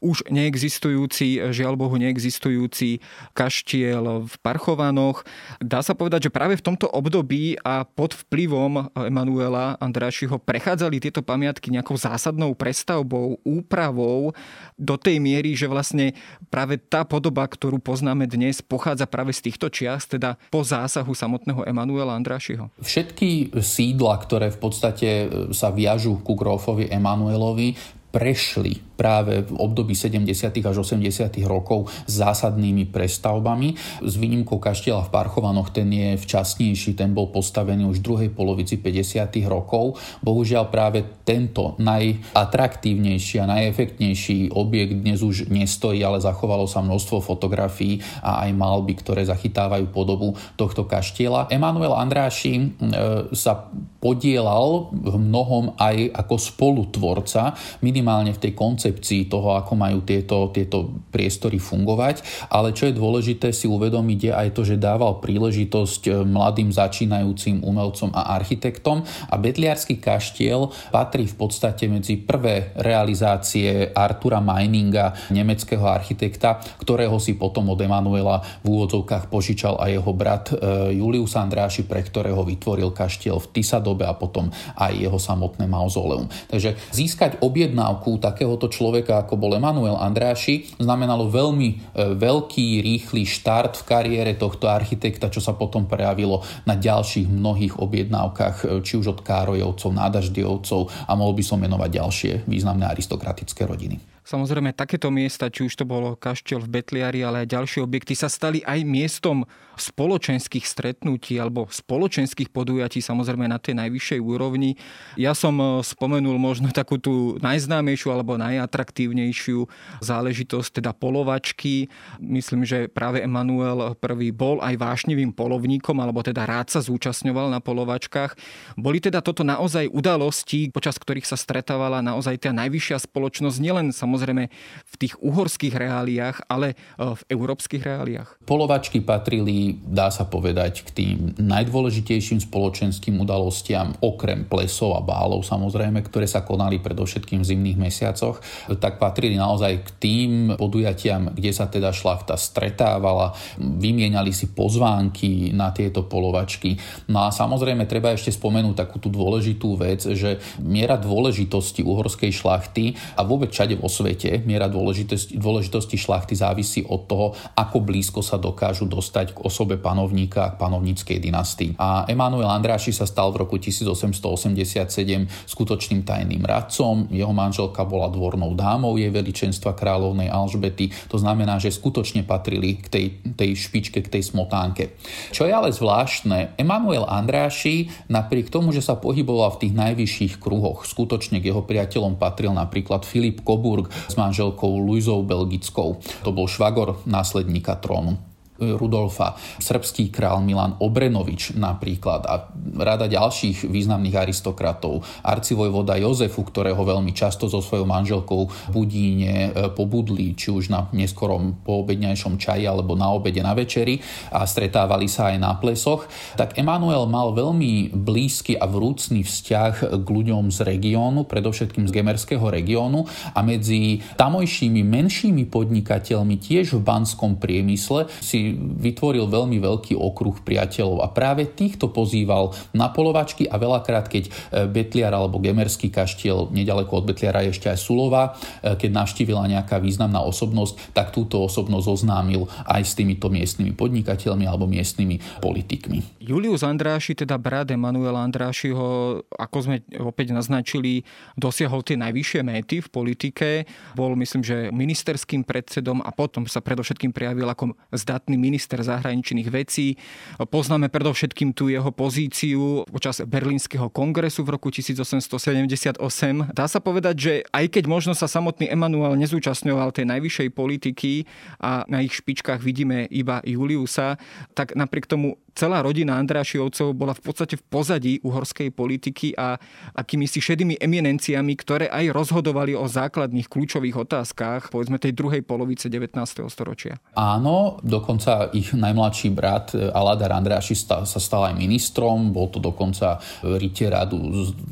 už neexistujúci, žiaľ Bohu neexistujúci kaštiel v Parchovanoch. Dá sa povedať, že práve v tomto období a pod vplyvom Emanuela Andrášiho prechádzali tieto pamiatky nejakou zásadnou prestavbou, úpravou do tej miery, že vlastne práve tá podoba, ktorú poznáme dnes, pochádza práve z týchto čiast, teda po zásahu samotného Emanuela Andrášiho. Všetky sídla, ktoré v podstate sa viažu ku Grófovi Emanuelovi, prešli práve v období 70. až 80. rokov zásadnými prestavbami. S výnimkou kaštieľa v Parchovanoch ten je včasnejší, ten bol postavený už v druhej polovici 50. rokov. Bohužiaľ práve tento najatraktívnejší a najefektnejší objekt dnes už nestojí, ale zachovalo sa množstvo fotografií a aj malby, ktoré zachytávajú podobu tohto kaštieľa. Emanuel Andráši e, sa podielal v mnohom aj ako spolutvorca, minimálne v tej koncepcii koncepcii toho, ako majú tieto, tieto priestory fungovať, ale čo je dôležité si uvedomiť je aj to, že dával príležitosť eh, mladým začínajúcim umelcom a architektom a Betliarský kaštiel patrí v podstate medzi prvé realizácie Artura Meininga, nemeckého architekta, ktorého si potom od Emanuela v úvodzovkách požičal aj jeho brat eh, Julius Andráši, pre ktorého vytvoril kaštiel v Tisadobe a potom aj jeho samotné mauzoleum. Takže získať objednávku takéhoto človeka človeka, ako bol Emanuel Andráši, znamenalo veľmi e, veľký, rýchly štart v kariére tohto architekta, čo sa potom prejavilo na ďalších mnohých objednávkach, e, či už od Károjovcov, Nádaždiovcov a mohol by som menovať ďalšie významné aristokratické rodiny. Samozrejme, takéto miesta, či už to bolo kaštiel v Betliari, ale aj ďalšie objekty, sa stali aj miestom spoločenských stretnutí alebo spoločenských podujatí, samozrejme na tej najvyššej úrovni. Ja som e, spomenul možno takú tú najznámejšiu alebo najatraktívnejšiu záležitosť, teda polovačky. Myslím, že práve Emanuel I bol aj vášnivým polovníkom, alebo teda rád sa zúčastňoval na polovačkách. Boli teda toto naozaj udalosti, počas ktorých sa stretávala naozaj tá najvyššia spoločnosť, nielen samozrejme v tých uhorských reáliách, ale e, v európskych reáliách? Polovačky patrili, dá sa povedať, k tým najdôležitejším spoločenským udalostiam, okrem plesov a bálov samozrejme, ktoré sa konali predovšetkým v zimných mesiacoch, tak patrili naozaj k tým podujatiam, kde sa teda šlachta stretávala, vymieniali si pozvánky na tieto polovačky. No a samozrejme treba ešte spomenúť takú tú dôležitú vec, že miera dôležitosti uhorskej šlachty a vôbec všade vo svete miera dôležitosti, dôležitosti šlachty závisí od toho, ako blízko sa dokážu dostať k osobe panovníka a panovníckej dynastii. A Emanuel Andráši sa stal v roku 1887 skutočným tajným radcom. Jeho manželka bola dvornou dámou jej veličenstva kráľovnej Alžbety. To znamená, že skutočne patrili k tej, tej špičke, k tej smotánke. Čo je ale zvláštne, Emanuel Andráši napriek tomu, že sa pohyboval v tých najvyšších kruhoch, skutočne k jeho priateľom patril napríklad Filip Coburg, s manželkou Luizou Belgickou. To bol švagor následníka trónu. Rudolfa, srbský král Milan Obrenovič napríklad a rada ďalších významných aristokratov, arcivojvoda Jozefu, ktorého veľmi často so svojou manželkou Budíne e, pobudli, či už na neskorom poobedňajšom čaji alebo na obede na večeri a stretávali sa aj na plesoch, tak Emanuel mal veľmi blízky a vrúcný vzťah k ľuďom z regiónu, predovšetkým z gemerského regiónu a medzi tamojšími menšími podnikateľmi tiež v banskom priemysle si vytvoril veľmi veľký okruh priateľov a práve týchto pozýval na polovačky a veľakrát, keď e, Betliar alebo Gemerský kaštiel, nedaleko od Betliara ešte aj Sulova, e, keď navštívila nejaká významná osobnosť, tak túto osobnosť oznámil aj s týmito miestnymi podnikateľmi alebo miestnymi politikmi. Julius Andráši, teda brat Emanuela Andrášiho, ako sme opäť naznačili, dosiahol tie najvyššie méty v politike. Bol, myslím, že ministerským predsedom a potom sa predovšetkým prejavil ako zdatný minister zahraničných vecí. Poznáme predovšetkým tú jeho pozíciu počas Berlínskeho kongresu v roku 1878. Dá sa povedať, že aj keď možno sa samotný Emanuel nezúčastňoval tej najvyššej politiky a na ich špičkách vidíme iba Juliusa, tak napriek tomu celá rodina Andrášiovcov bola v podstate v pozadí uhorskej politiky a akými si šedými eminenciami, ktoré aj rozhodovali o základných kľúčových otázkach, povedzme tej druhej polovice 19. storočia. Áno, dokonca ich najmladší brat eh, Aladar Andráši sa stal aj ministrom, bol to dokonca rite radu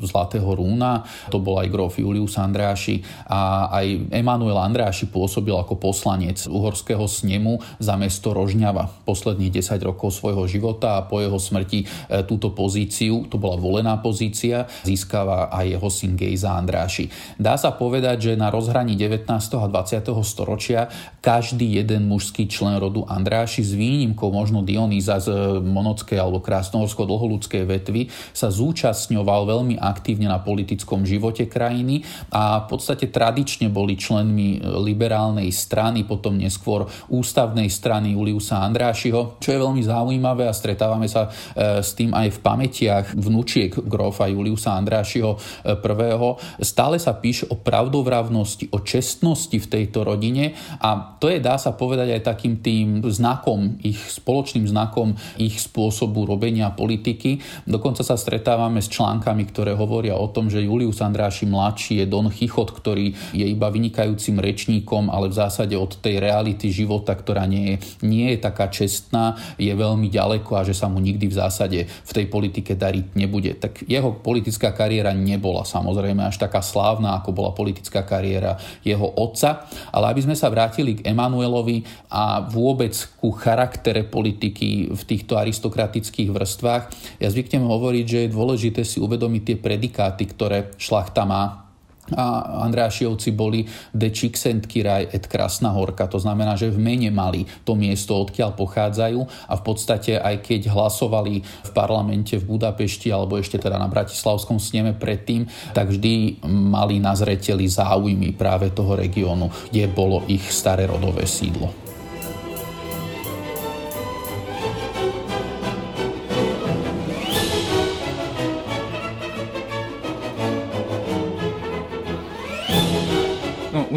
Zlatého rúna, to bol aj grof Julius Andráši a aj Emanuel Andráši pôsobil ako poslanec uhorského snemu za mesto Rožňava posledných 10 rokov svojho života života a po jeho smrti e, túto pozíciu, to bola volená pozícia, získava aj jeho syn Gejza Andráši. Dá sa povedať, že na rozhraní 19. a 20. storočia každý jeden mužský člen rodu Andráši s výnimkou možno Dionýza z monockej alebo krásnohorsko dlholudskej vetvy sa zúčastňoval veľmi aktívne na politickom živote krajiny a v podstate tradične boli členmi liberálnej strany, potom neskôr ústavnej strany Juliusa Andrášiho, čo je veľmi zaujímavé a stretávame sa e, s tým aj v pamätiach vnúčiek grofa Juliusa Andrášiho I. E, Stále sa píše o pravdovravnosti, o čestnosti v tejto rodine a to je, dá sa povedať, aj takým tým znakom, ich spoločným znakom ich spôsobu robenia politiky. Dokonca sa stretávame s článkami, ktoré hovoria o tom, že Julius Andráši mladší je Don Chichot, ktorý je iba vynikajúcim rečníkom, ale v zásade od tej reality života, ktorá nie je, nie je taká čestná, je veľmi ďaleko ďaleko a že sa mu nikdy v zásade v tej politike dariť nebude. Tak jeho politická kariéra nebola samozrejme až taká slávna, ako bola politická kariéra jeho otca. Ale aby sme sa vrátili k Emanuelovi a vôbec ku charaktere politiky v týchto aristokratických vrstvách, ja zvyknem hovoriť, že je dôležité si uvedomiť tie predikáty, ktoré šlachta má a Andrášiovci boli de Csikszentkirály et Krasná Horka. To znamená, že v mene mali to miesto, odkiaľ pochádzajú a v podstate aj keď hlasovali v parlamente v Budapešti alebo ešte teda na Bratislavskom sneme predtým, tak vždy mali na zreteli záujmy práve toho regiónu, kde bolo ich staré rodové sídlo.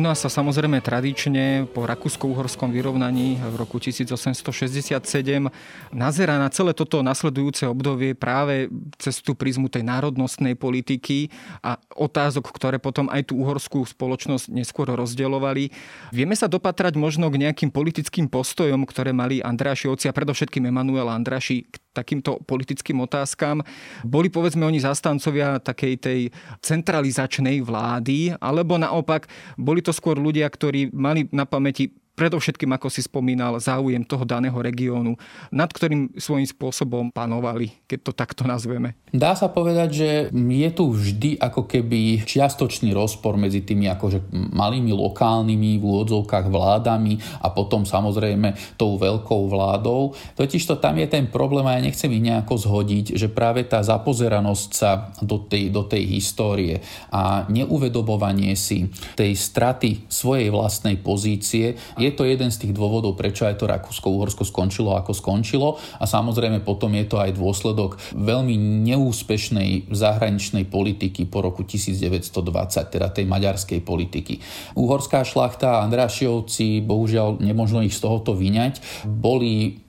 Nás sa samozrejme tradične po rakúsko-uhorskom vyrovnaní v roku 1867 nazera na celé toto nasledujúce obdobie práve cez tú prizmu tej národnostnej politiky a otázok, ktoré potom aj tú uhorskú spoločnosť neskôr rozdeľovali. Vieme sa dopatrať možno k nejakým politickým postojom, ktoré mali Andrášiovci a predovšetkým Emanuel Andraši k takýmto politickým otázkam. Boli povedzme oni zastancovia takej tej centralizačnej vlády, alebo naopak boli to skôr ľudia, ktorí mali na pamäti predovšetkým, ako si spomínal, záujem toho daného regiónu, nad ktorým svojím spôsobom panovali, keď to takto nazveme. Dá sa povedať, že je tu vždy ako keby čiastočný rozpor medzi tými akože malými lokálnymi v úvodzovkách vládami a potom samozrejme tou veľkou vládou. Totižto tam je ten problém a ja nechcem ich nejako zhodiť, že práve tá zapozeranosť sa do tej, do tej histórie a neuvedobovanie si tej straty svojej vlastnej pozície je to jeden z tých dôvodov, prečo aj to Rakúsko-Uhorsko skončilo ako skončilo a samozrejme potom je to aj dôsledok veľmi neúspešnej zahraničnej politiky po roku 1920, teda tej maďarskej politiky. Uhorská šlachta a Andrášiovci, bohužiaľ nemožno ich z tohoto vyňať, boli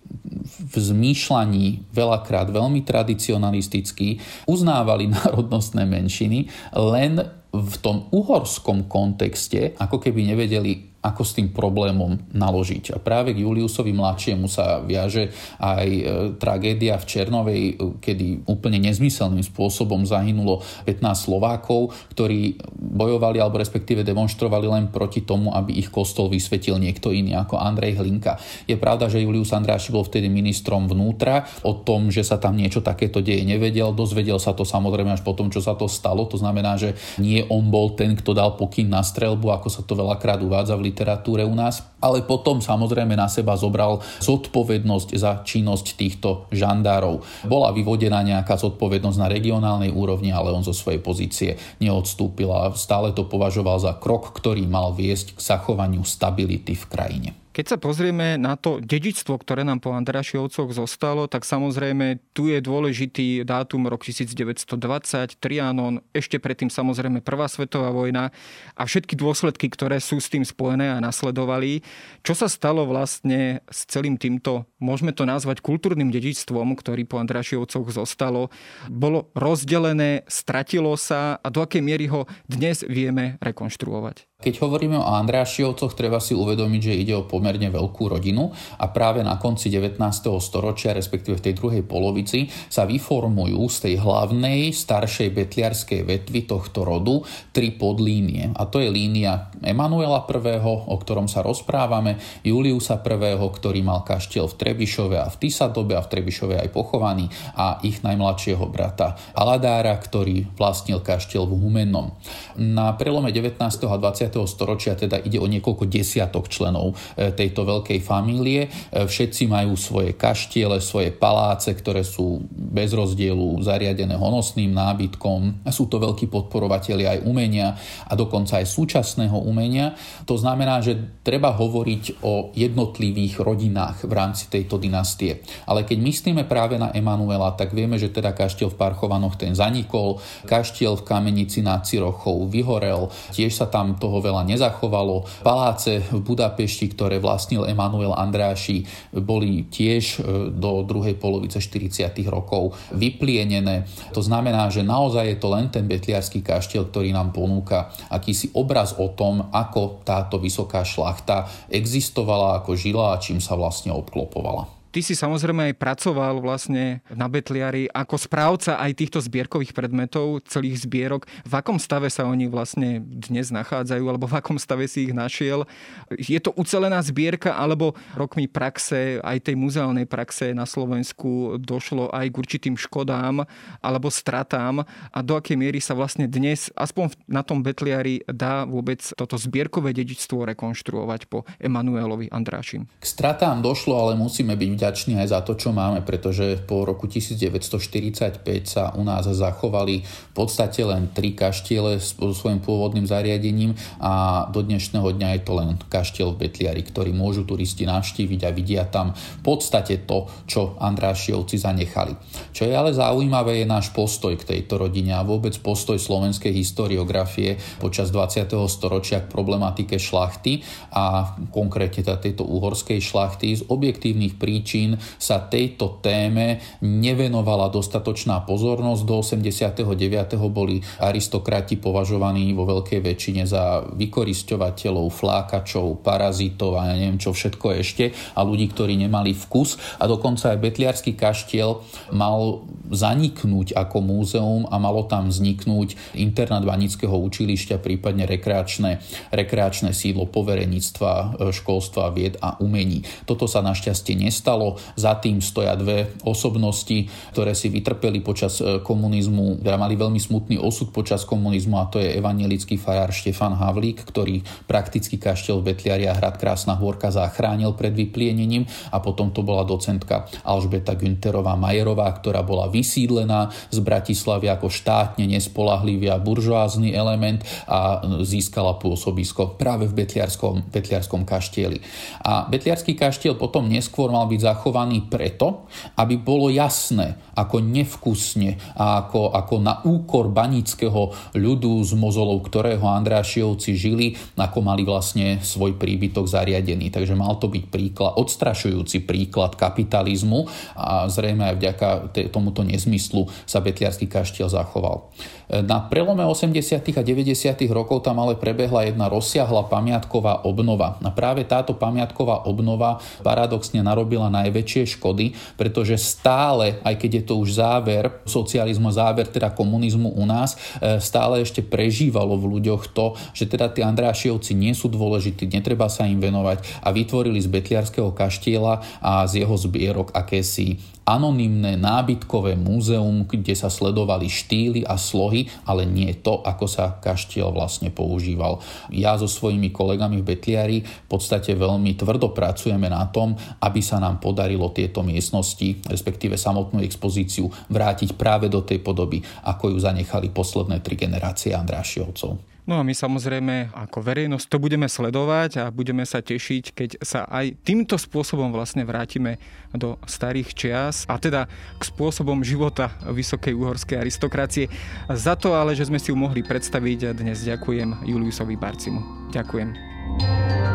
v zmýšľaní veľakrát veľmi tradicionalisticky uznávali [LAUGHS] národnostné menšiny, len v tom uhorskom kontexte ako keby nevedeli ako s tým problémom naložiť. A práve k Juliusovi mladšiemu sa viaže aj e, tragédia v Černovej, e, kedy úplne nezmyselným spôsobom zahynulo 15 Slovákov, ktorí bojovali alebo respektíve demonstrovali len proti tomu, aby ich kostol vysvetil niekto iný ako Andrej Hlinka. Je pravda, že Julius Andráši bol vtedy ministrom vnútra. O tom, že sa tam niečo takéto deje, nevedel. Dozvedel sa to samozrejme až po tom, čo sa to stalo. To znamená, že nie on bol ten, kto dal pokyn na strelbu, ako sa to veľakrát uvádza v literatúre u nás, ale potom samozrejme na seba zobral zodpovednosť za činnosť týchto žandárov. Bola vyvodená nejaká zodpovednosť na regionálnej úrovni, ale on zo svojej pozície neodstúpil a stále to považoval za krok, ktorý mal viesť k zachovaniu stability v krajine. Keď sa pozrieme na to dedičstvo, ktoré nám po Andrašiovcoch zostalo, tak samozrejme tu je dôležitý dátum rok 1920, Trianon, ešte predtým samozrejme Prvá svetová vojna a všetky dôsledky, ktoré sú s tým spojené a nasledovali. Čo sa stalo vlastne s celým týmto, môžeme to nazvať kultúrnym dedičstvom, ktorý po Andrašiovcoch zostalo, bolo rozdelené, stratilo sa a do akej miery ho dnes vieme rekonštruovať? Keď hovoríme o Andrášiovcoch, treba si uvedomiť, že ide o pomerne veľkú rodinu a práve na konci 19. storočia, respektíve v tej druhej polovici, sa vyformujú z tej hlavnej staršej betliarskej vetvy tohto rodu tri podlínie. A to je línia Emanuela I., o ktorom sa rozprávame, Juliusa I., ktorý mal kaštiel v Trebišove a v Tisadobe a v Trebišove aj pochovaný a ich najmladšieho brata Aladára, ktorý vlastnil kaštiel v Humennom. Na prelome 19. a 20 storočia teda ide o niekoľko desiatok členov e, tejto veľkej famílie. E, všetci majú svoje kaštiele, svoje paláce, ktoré sú bez rozdielu zariadené honosným nábytkom. Sú to veľkí podporovatelia aj umenia a dokonca aj súčasného umenia. To znamená, že treba hovoriť o jednotlivých rodinách v rámci tejto dynastie. Ale keď myslíme práve na Emanuela, tak vieme, že teda kaštiel v Parchovanoch ten zanikol, kaštiel v Kamenici nad Cirochou vyhorel, tiež sa tam toho toho veľa nezachovalo. Paláce v Budapešti, ktoré vlastnil Emanuel Andráši, boli tiež e, do druhej polovice 40. rokov vyplienené. To znamená, že naozaj je to len ten betliarský kaštiel, ktorý nám ponúka akýsi obraz o tom, ako táto vysoká šlachta existovala, ako žila a čím sa vlastne obklopovala. Ty si samozrejme aj pracoval vlastne na Betliari ako správca aj týchto zbierkových predmetov, celých zbierok. V akom stave sa oni vlastne dnes nachádzajú, alebo v akom stave si ich našiel? Je to ucelená zbierka, alebo rokmi praxe, aj tej muzeálnej praxe na Slovensku došlo aj k určitým škodám alebo stratám a do akej miery sa vlastne dnes, aspoň na tom Betliari, dá vôbec toto zbierkové dedičstvo rekonštruovať po Emanuelovi Andrášim? K stratám došlo, ale musíme byť vďační aj za to, čo máme, pretože po roku 1945 sa u nás zachovali v podstate len tri kaštiele s svojím pôvodným zariadením a do dnešného dňa je to len kaštiel v Betliari, ktorý môžu turisti navštíviť a vidia tam v podstate to, čo Andrášiovci zanechali. Čo je ale zaujímavé je náš postoj k tejto rodine a vôbec postoj slovenskej historiografie počas 20. storočia k problematike šlachty a konkrétne teda tejto uhorskej šlachty z objektívnych príčin príčin sa tejto téme nevenovala dostatočná pozornosť. Do 89. boli aristokrati považovaní vo veľkej väčšine za vykorisťovateľov, flákačov, parazitov a ja neviem čo všetko ešte a ľudí, ktorí nemali vkus a dokonca aj Betliarský kaštiel mal zaniknúť ako múzeum a malo tam vzniknúť internát Vanického učilišťa, prípadne rekreačné, rekreačné sídlo povereníctva, školstva, vied a umení. Toto sa našťastie nestalo stalo. Za tým stoja dve osobnosti, ktoré si vytrpeli počas e, komunizmu, teda mali veľmi smutný osud počas komunizmu a to je evangelický farár Štefan Havlík, ktorý prakticky kaštiel Betliari a hrad Krásna Hôrka zachránil pred vyplienením a potom to bola docentka Alžbeta Günterová Majerová, ktorá bola vysídlená z Bratislavy ako štátne nespolahlivý a buržoázny element a získala pôsobisko práve v Betliarskom, Betliarskom kaštieli. A Betliarský kaštiel potom neskôr mal byť zachovaný preto, aby bolo jasné, ako nevkusne a ako, ako na úkor banického ľudu z mozolov, ktorého Andrášiovci žili, ako mali vlastne svoj príbytok zariadený. Takže mal to byť príklad, odstrašujúci príklad kapitalizmu a zrejme aj vďaka tomuto nezmyslu sa Betliarský kaštiel zachoval. Na prelome 80. a 90. rokov tam ale prebehla jedna rozsiahla pamiatková obnova. A práve táto pamiatková obnova paradoxne narobila najväčšie škody, pretože stále, aj keď je to už záver socializmu, záver teda komunizmu u nás, e, stále ešte prežívalo v ľuďoch to, že teda tí Andrášiovci nie sú dôležití, netreba sa im venovať a vytvorili z Betliarského kaštieľa a z jeho zbierok akési anonymné nábytkové múzeum, kde sa sledovali štýly a slohy, ale nie to, ako sa kaštiel vlastne používal. Ja so svojimi kolegami v Betliari v podstate veľmi tvrdo pracujeme na tom, aby sa nám podarilo tieto miestnosti, respektíve samotnú expozíciu, vrátiť práve do tej podoby, ako ju zanechali posledné tri generácie Andrášiovcov. No a my samozrejme ako verejnosť to budeme sledovať a budeme sa tešiť, keď sa aj týmto spôsobom vlastne vrátime do starých čias a teda k spôsobom života vysokej uhorskej aristokracie. Za to ale, že sme si ju mohli predstaviť, dnes ďakujem Juliusovi Barcimu. Ďakujem.